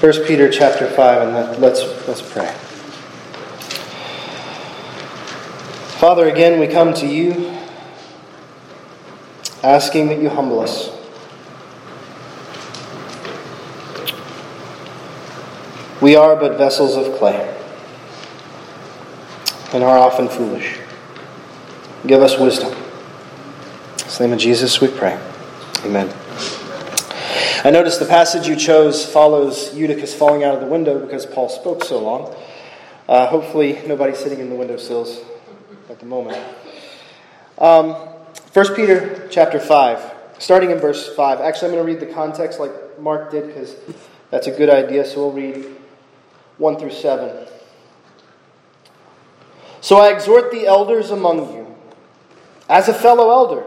1 Peter chapter 5, and let's, let's pray. Father, again, we come to you asking that you humble us. We are but vessels of clay and are often foolish. Give us wisdom. In the name of Jesus we pray. Amen. I notice the passage you chose follows Eutychus falling out of the window because Paul spoke so long. Uh, hopefully, nobody's sitting in the windowsills at the moment. Um, 1 Peter chapter 5, starting in verse 5. Actually, I'm going to read the context like Mark did because that's a good idea, so we'll read 1 through 7. So I exhort the elders among you, as a fellow elder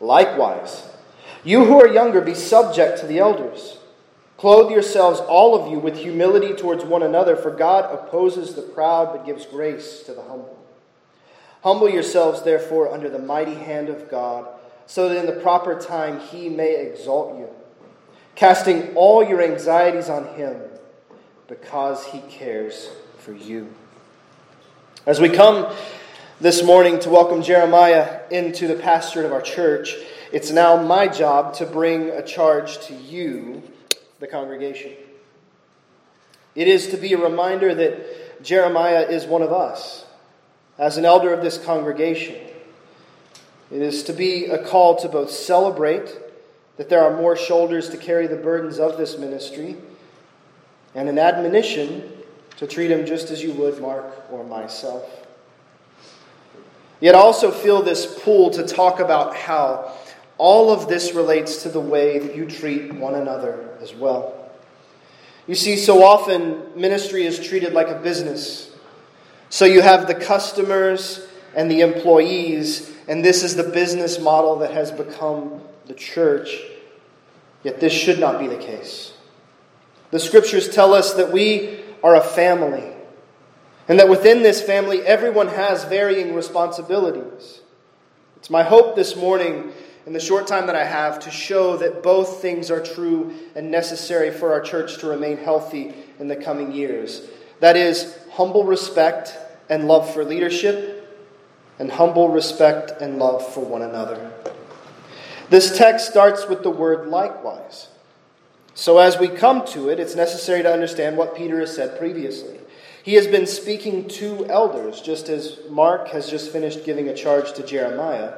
Likewise, you who are younger, be subject to the elders. Clothe yourselves, all of you, with humility towards one another, for God opposes the proud but gives grace to the humble. Humble yourselves, therefore, under the mighty hand of God, so that in the proper time he may exalt you, casting all your anxieties on him, because he cares for you. As we come this morning to welcome Jeremiah into the pastorate of our church, it's now my job to bring a charge to you, the congregation. It is to be a reminder that Jeremiah is one of us, as an elder of this congregation. It is to be a call to both celebrate that there are more shoulders to carry the burdens of this ministry, and an admonition to treat him just as you would Mark or myself. Yet also feel this pull to talk about how all of this relates to the way that you treat one another as well. You see, so often ministry is treated like a business. So you have the customers and the employees, and this is the business model that has become the church. Yet this should not be the case. The scriptures tell us that we are a family. And that within this family, everyone has varying responsibilities. It's my hope this morning, in the short time that I have, to show that both things are true and necessary for our church to remain healthy in the coming years. That is, humble respect and love for leadership, and humble respect and love for one another. This text starts with the word likewise. So, as we come to it, it's necessary to understand what Peter has said previously. He has been speaking to elders, just as Mark has just finished giving a charge to Jeremiah,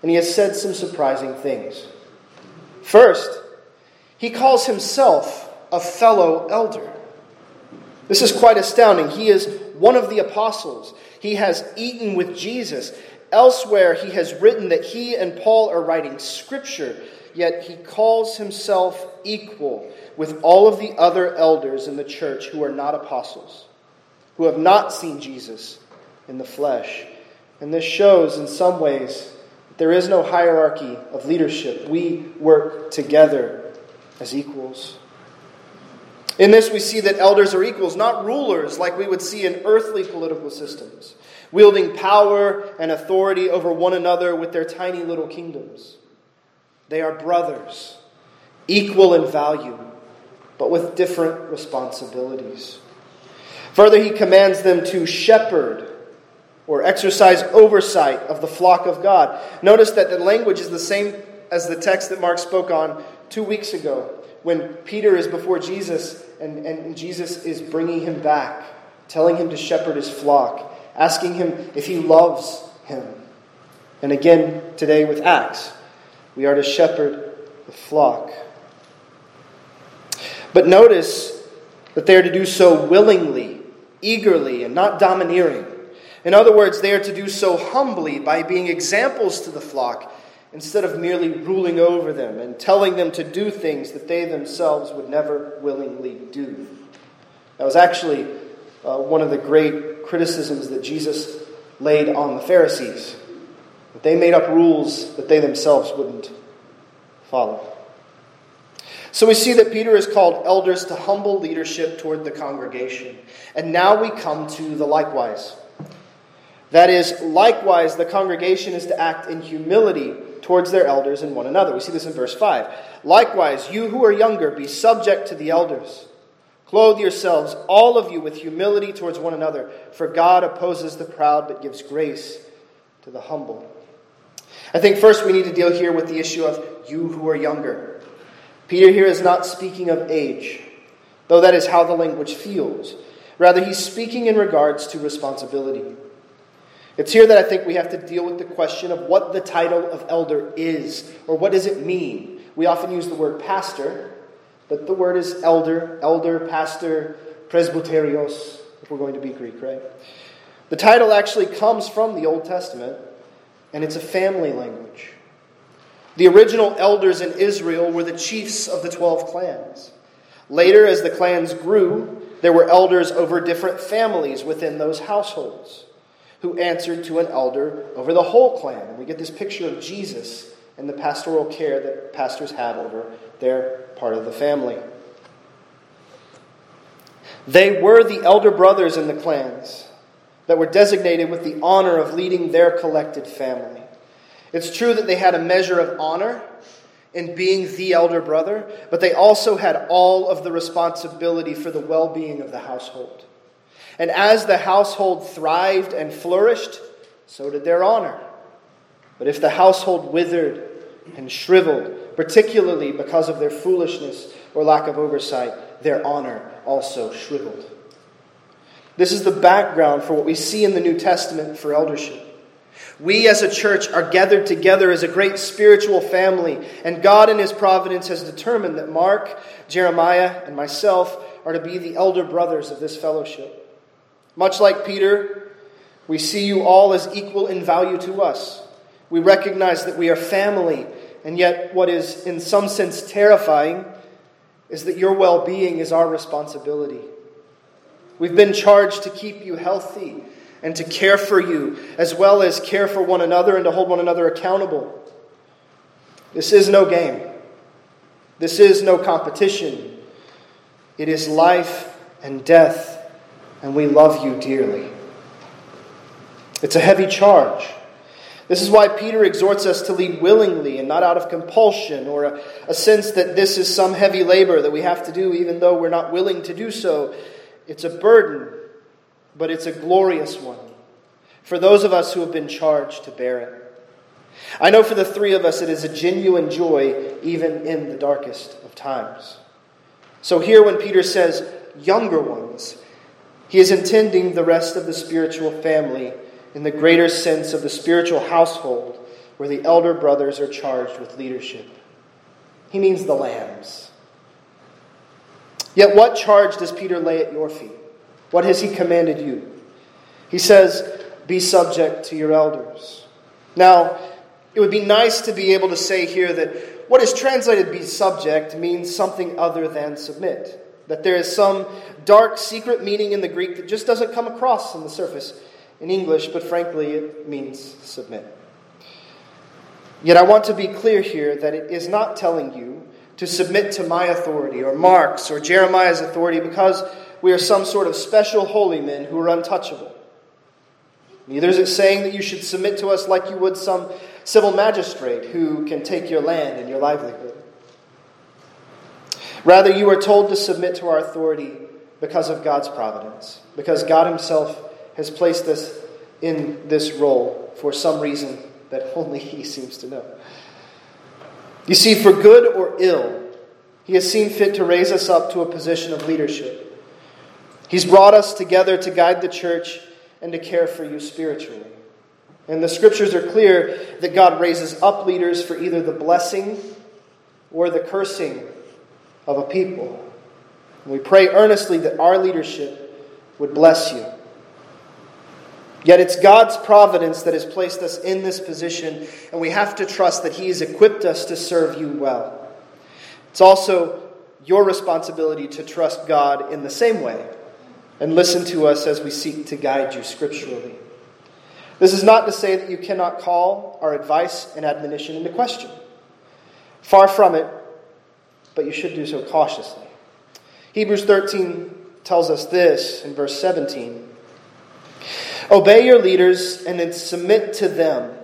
and he has said some surprising things. First, he calls himself a fellow elder. This is quite astounding. He is one of the apostles. He has eaten with Jesus. Elsewhere, he has written that he and Paul are writing scripture, yet he calls himself equal with all of the other elders in the church who are not apostles, who have not seen Jesus in the flesh. And this shows, in some ways, that there is no hierarchy of leadership. We work together as equals. In this, we see that elders are equals, not rulers like we would see in earthly political systems, wielding power and authority over one another with their tiny little kingdoms. They are brothers, equal in value, but with different responsibilities. Further, he commands them to shepherd or exercise oversight of the flock of God. Notice that the language is the same as the text that Mark spoke on two weeks ago when Peter is before Jesus and, and Jesus is bringing him back, telling him to shepherd his flock, asking him if he loves him. And again today with Acts, we are to shepherd the flock. But notice that they are to do so willingly, eagerly, and not domineering. In other words, they are to do so humbly by being examples to the flock instead of merely ruling over them and telling them to do things that they themselves would never willingly do. That was actually uh, one of the great criticisms that Jesus laid on the Pharisees. That they made up rules that they themselves wouldn't follow. So we see that Peter is called elders to humble leadership toward the congregation. And now we come to the likewise. That is, likewise, the congregation is to act in humility towards their elders and one another. We see this in verse 5. Likewise, you who are younger, be subject to the elders. Clothe yourselves, all of you, with humility towards one another, for God opposes the proud but gives grace to the humble. I think first we need to deal here with the issue of you who are younger. Peter here is not speaking of age, though that is how the language feels. Rather, he's speaking in regards to responsibility. It's here that I think we have to deal with the question of what the title of elder is, or what does it mean? We often use the word pastor, but the word is elder, elder, pastor, presbyteros, if we're going to be Greek, right? The title actually comes from the Old Testament, and it's a family language. The original elders in Israel were the chiefs of the 12 clans. Later, as the clans grew, there were elders over different families within those households who answered to an elder over the whole clan. And we get this picture of Jesus and the pastoral care that pastors have over their part of the family. They were the elder brothers in the clans that were designated with the honor of leading their collected family. It's true that they had a measure of honor in being the elder brother, but they also had all of the responsibility for the well being of the household. And as the household thrived and flourished, so did their honor. But if the household withered and shriveled, particularly because of their foolishness or lack of oversight, their honor also shriveled. This is the background for what we see in the New Testament for eldership. We as a church are gathered together as a great spiritual family, and God in His providence has determined that Mark, Jeremiah, and myself are to be the elder brothers of this fellowship. Much like Peter, we see you all as equal in value to us. We recognize that we are family, and yet, what is in some sense terrifying is that your well being is our responsibility. We've been charged to keep you healthy and to care for you, as well as care for one another and to hold one another accountable. This is no game, this is no competition. It is life and death and we love you dearly. It's a heavy charge. This is why Peter exhorts us to lead willingly and not out of compulsion or a, a, sense that this is some heavy labor that we have to do even though we're not willing to do so. It's a burden, but it's a glorious one for those of us who have been charged to bear it. I know for the three of us it is a genuine joy even in the darkest of times. So here when Peter says, younger ones, he is intending the rest of the spiritual family in the greater sense of the spiritual household where the elder brothers are charged with leadership. He means the lambs. Yet, what charge does Peter lay at your feet? What has he commanded you? He says, Be subject to your elders. Now, it would be nice to be able to say here that what is translated be subject means something other than submit. That there is some dark, secret meaning in the Greek that just doesn't come across on the surface in English, but frankly, it means submit. Yet I want to be clear here that it is not telling you to submit to my authority or Mark's or Jeremiah's authority because we are some sort of special holy men who are untouchable. Neither is it saying that you should submit to us like you would some civil magistrate who can take your land and your livelihood. Rather, you are told to submit to our authority because of God's providence, because God Himself has placed us in this role for some reason that only He seems to know. You see, for good or ill, He has seen fit to raise us up to a position of leadership. He's brought us together to guide the church and to care for you spiritually. And the scriptures are clear that God raises up leaders for either the blessing or the cursing of a people. And we pray earnestly that our leadership would bless you. Yet it's God's providence that has placed us in this position, and we have to trust that He has equipped us to serve you well. It's also your responsibility to trust God in the same way and listen to us as we seek to guide you scripturally. This is not to say that you cannot call our advice and admonition into question. Far from it, but you should do so cautiously. Hebrews 13 tells us this in verse 17 Obey your leaders and then submit to them,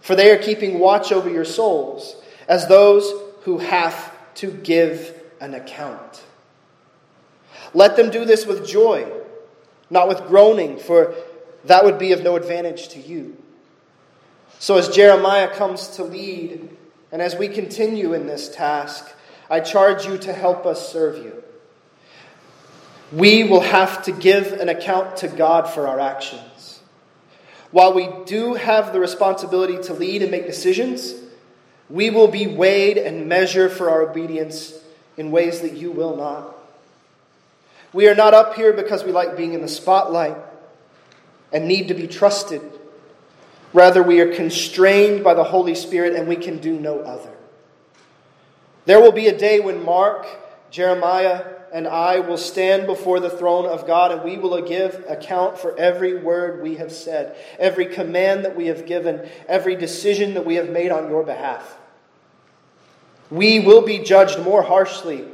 for they are keeping watch over your souls as those who have to give an account. Let them do this with joy, not with groaning, for that would be of no advantage to you. So, as Jeremiah comes to lead, and as we continue in this task, I charge you to help us serve you. We will have to give an account to God for our actions. While we do have the responsibility to lead and make decisions, we will be weighed and measured for our obedience in ways that you will not. We are not up here because we like being in the spotlight and need to be trusted. Rather, we are constrained by the Holy Spirit and we can do no other. There will be a day when Mark, Jeremiah, and I will stand before the throne of God and we will give account for every word we have said, every command that we have given, every decision that we have made on your behalf. We will be judged more harshly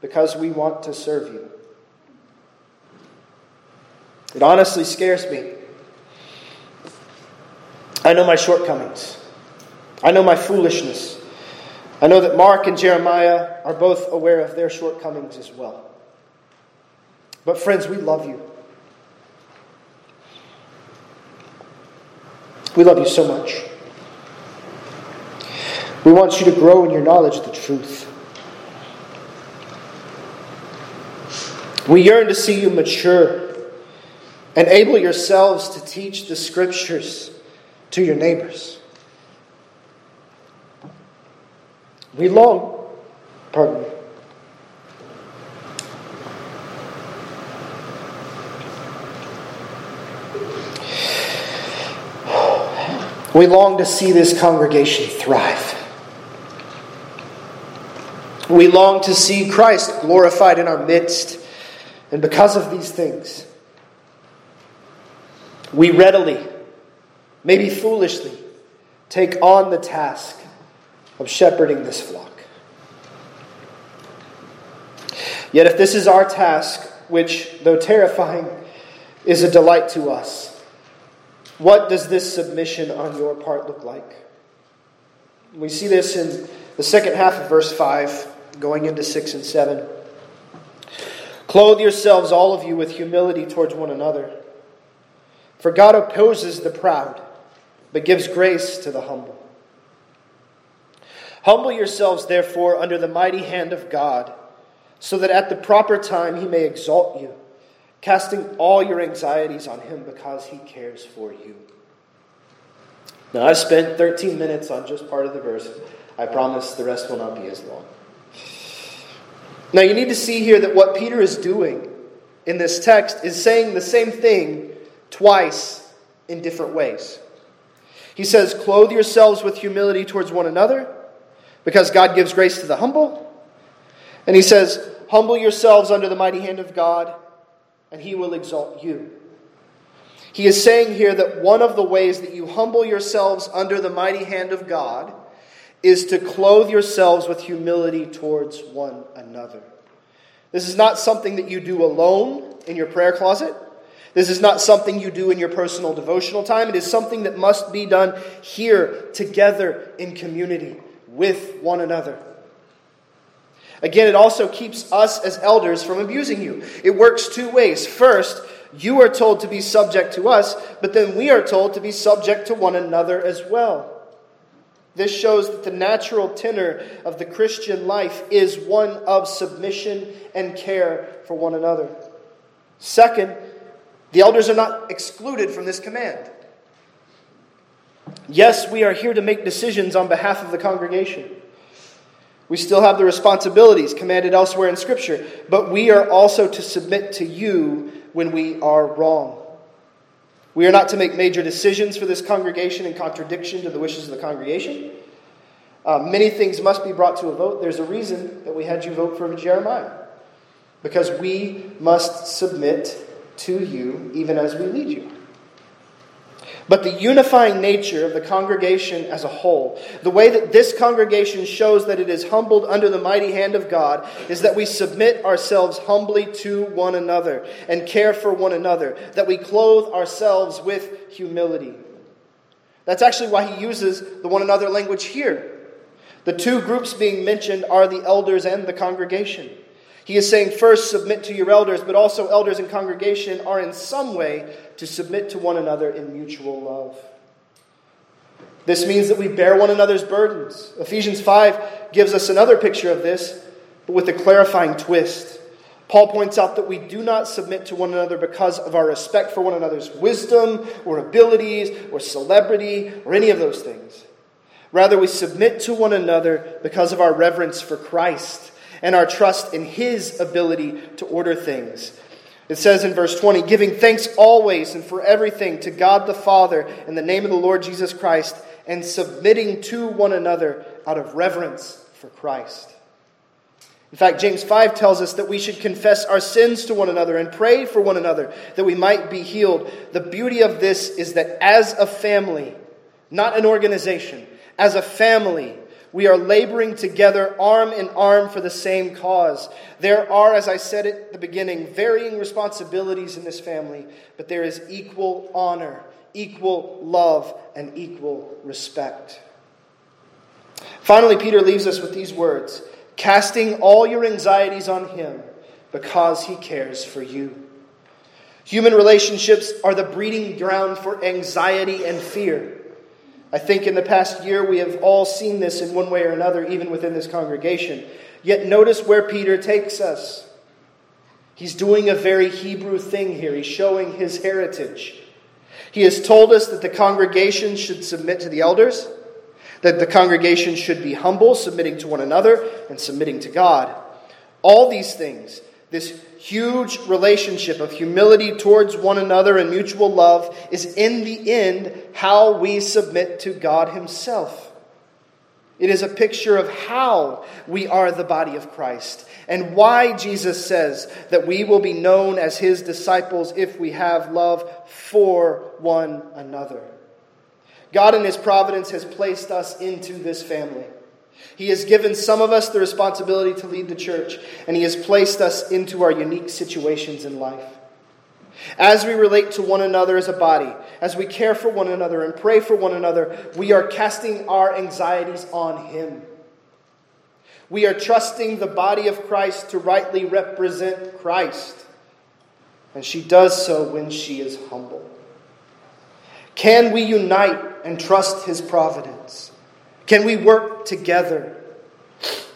because we want to serve you. It honestly scares me. I know my shortcomings. I know my foolishness. I know that Mark and Jeremiah are both aware of their shortcomings as well. But, friends, we love you. We love you so much. We want you to grow in your knowledge of the truth. We yearn to see you mature Enable yourselves to teach the scriptures to your neighbors. We long, pardon me. We long to see this congregation thrive. We long to see Christ glorified in our midst. And because of these things, we readily, maybe foolishly, take on the task of shepherding this flock. Yet, if this is our task, which, though terrifying, is a delight to us, what does this submission on your part look like? We see this in the second half of verse 5, going into 6 and 7. Clothe yourselves, all of you, with humility towards one another. For God opposes the proud, but gives grace to the humble. Humble yourselves, therefore, under the mighty hand of God, so that at the proper time he may exalt you, casting all your anxieties on him because he cares for you. Now, I've spent 13 minutes on just part of the verse. I promise the rest will not be as long. Now, you need to see here that what Peter is doing in this text is saying the same thing twice in different ways. He says, Clothe yourselves with humility towards one another, because God gives grace to the humble. And he says, Humble yourselves under the mighty hand of God, and he will exalt you. He is saying here that one of the ways that you humble yourselves under the mighty hand of God is to clothe yourselves with humility towards one another. This is not something that you do alone in your prayer closet. This is not something you do in your personal devotional time. It is something that must be done here, together, in community, with one another. Again, it also keeps us as elders from abusing you. It works two ways. First, you are told to be subject to us, but then we are told to be subject to one another as well. This shows that the natural tenor of the Christian life is one of submission and care for one another. Second, the elders are not excluded from this command. Yes, we are here to make decisions on behalf of the congregation. We still have the responsibilities commanded elsewhere in Scripture, but we are also to submit to you when we are wrong. We are not to make major decisions for this congregation in contradiction to the wishes of the congregation. Uh, many things must be brought to a vote. There's a reason that we had you vote for Jeremiah. Because we must submit to you even as we lead you. But the unifying nature of the congregation as a whole, the way that this congregation shows that it is humbled under the mighty hand of God, is that we submit ourselves humbly to one another and care for one another, that we clothe ourselves with humility. That's actually why he uses the one another language here. The two groups being mentioned are the elders and the congregation. He is saying, first, submit to your elders, but also elders and congregation are in some way to submit to one another in mutual love. This means that we bear one another's burdens. Ephesians 5 gives us another picture of this, but with a clarifying twist. Paul points out that we do not submit to one another because of our respect for one another's wisdom or abilities or celebrity or any of those things. Rather, we submit to one another because of our reverence for Christ and our trust in His ability to order things. It says in verse 20, giving thanks always and for everything to God the Father in the name of the Lord Jesus Christ, and submitting to one another out of reverence for Christ. In fact, James 5 tells us that we should confess our sins to one another and pray for one another that we might be healed. The beauty of this is that as a family, not an organization, as a family, we are laboring together, arm in arm, for the same cause. There are, as I said at the beginning, varying responsibilities in this family, but there is equal honor, equal love, and equal respect. Finally, Peter leaves us with these words casting all your anxieties on him because he cares for you. Human relationships are the breeding ground for anxiety and fear. I think in the past year we have all seen this in one way or another, even within this congregation. Yet notice where Peter takes us. He's doing a very Hebrew thing here. He's showing his heritage. He has told us that the congregation should submit to the elders, that the congregation should be humble, submitting to one another, and submitting to God. All these things, this huge relationship of humility towards one another and mutual love is in the end how we submit to God Himself. It is a picture of how we are the body of Christ and why Jesus says that we will be known as His disciples if we have love for one another. God, in His providence, has placed us into this family. He has given some of us the responsibility to lead the church, and He has placed us into our unique situations in life. As we relate to one another as a body, as we care for one another and pray for one another, we are casting our anxieties on Him. We are trusting the body of Christ to rightly represent Christ. And she does so when she is humble. Can we unite and trust His providence? Can we work together?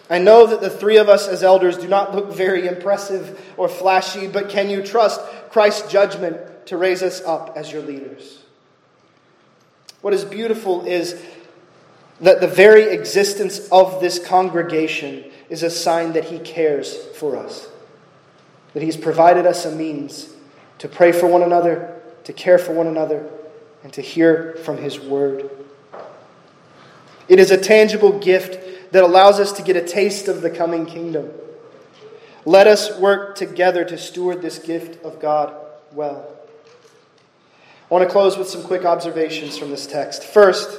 I know that the three of us as elders do not look very impressive or flashy, but can you trust Christ's judgment to raise us up as your leaders? What is beautiful is that the very existence of this congregation is a sign that He cares for us, that He's provided us a means to pray for one another, to care for one another, and to hear from His Word. It is a tangible gift that allows us to get a taste of the coming kingdom. Let us work together to steward this gift of God well. I want to close with some quick observations from this text. First,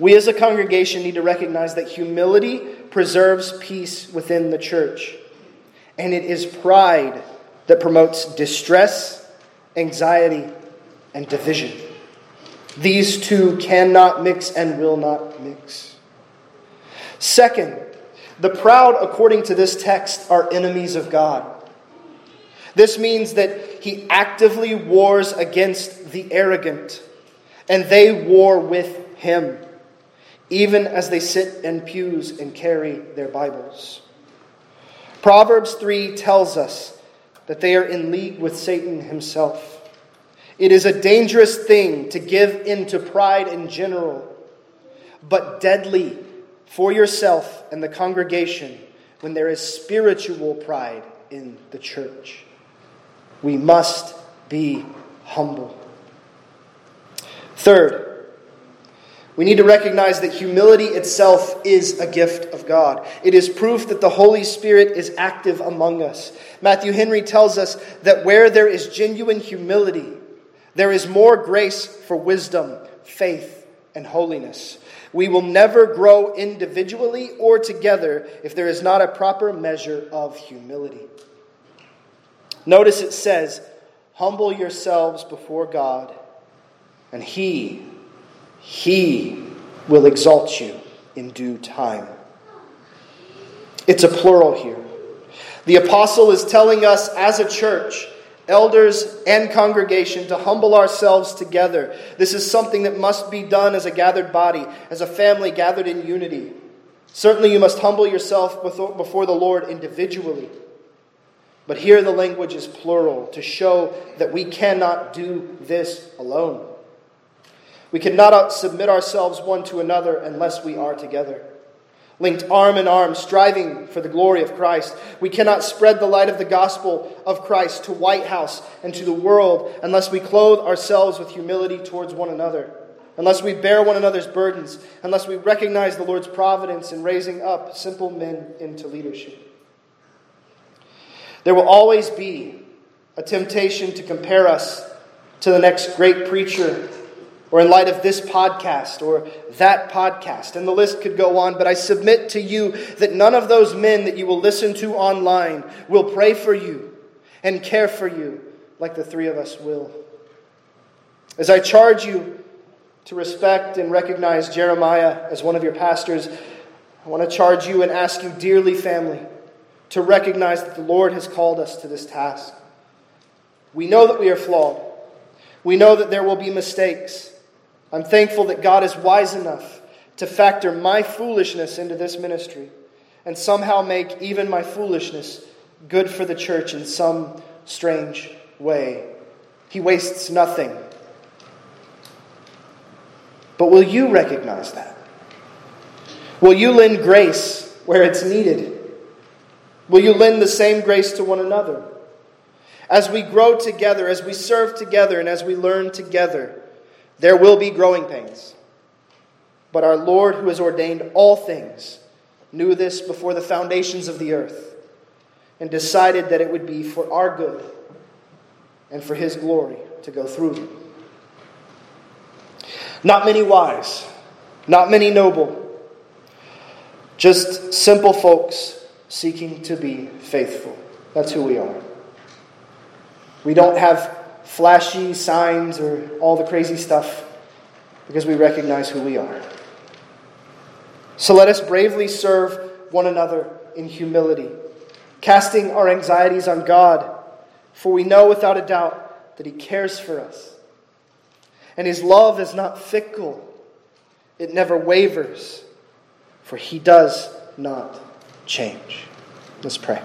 we as a congregation need to recognize that humility preserves peace within the church, and it is pride that promotes distress, anxiety, and division. These two cannot mix and will not mix. Second, the proud, according to this text, are enemies of God. This means that he actively wars against the arrogant, and they war with him, even as they sit in pews and carry their Bibles. Proverbs 3 tells us that they are in league with Satan himself. It is a dangerous thing to give in to pride in general, but deadly for yourself and the congregation when there is spiritual pride in the church. We must be humble. Third, we need to recognize that humility itself is a gift of God. It is proof that the Holy Spirit is active among us. Matthew Henry tells us that where there is genuine humility, there is more grace for wisdom, faith, and holiness. We will never grow individually or together if there is not a proper measure of humility. Notice it says, Humble yourselves before God, and He he will exalt you in due time. It's a plural here. The apostle is telling us as a church, elders and congregation, to humble ourselves together. This is something that must be done as a gathered body, as a family gathered in unity. Certainly, you must humble yourself before the Lord individually. But here the language is plural to show that we cannot do this alone. We cannot submit ourselves one to another unless we are together. Linked arm in arm, striving for the glory of Christ. We cannot spread the light of the gospel of Christ to White House and to the world unless we clothe ourselves with humility towards one another, unless we bear one another's burdens, unless we recognize the Lord's providence in raising up simple men into leadership. There will always be a temptation to compare us to the next great preacher or in light of this podcast or that podcast. And the list could go on, but I submit to you that none of those men that you will listen to online will pray for you and care for you like the three of us will. As I charge you to respect and recognize Jeremiah as one of your pastors, I want to charge you and ask you, dearly, family, to recognize that the Lord has called us to this task. We know that we are flawed. We know that there will be mistakes. I'm thankful that God is wise enough to factor my foolishness into this ministry and somehow make even my foolishness good for the church in some strange way. He wastes nothing. But will you recognize that? Will you lend grace where it's needed? Will you lend the same grace to one another? As we grow together, as we serve together, and as we learn together, there will be growing pains. But our Lord, who has ordained all things, knew this before the foundations of the earth and decided that it would be for our good and for His glory to go through them. Not many wise, not many noble, just simple folks seeking to be faithful. That's who we are. We don't have flashy signs or all the crazy stuff because we recognize who we are. So let us bravely serve one another in humility, casting our anxieties on God, for we know without a doubt that He cares for us. And His love is not fickle, it never wavers, for He does not change. Let's pray.